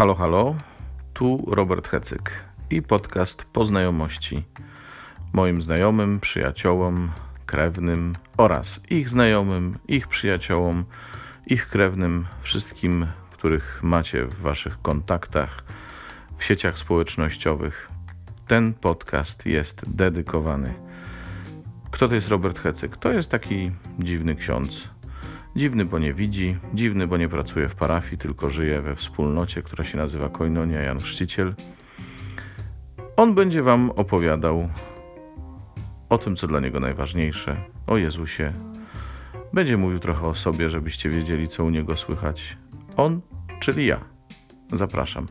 Halo, halo, tu Robert Hecyk i podcast Poznajomości. Moim znajomym, przyjaciołom, krewnym oraz ich znajomym, ich przyjaciołom, ich krewnym, wszystkim, których macie w waszych kontaktach, w sieciach społecznościowych. Ten podcast jest dedykowany. Kto to jest Robert Hecyk? To jest taki dziwny ksiądz Dziwny, bo nie widzi, dziwny, bo nie pracuje w parafii, tylko żyje we wspólnocie, która się nazywa Koinonia Jan Chrzciciel. On będzie Wam opowiadał o tym, co dla niego najważniejsze, o Jezusie. Będzie mówił trochę o sobie, żebyście wiedzieli, co u niego słychać. On, czyli ja. Zapraszam.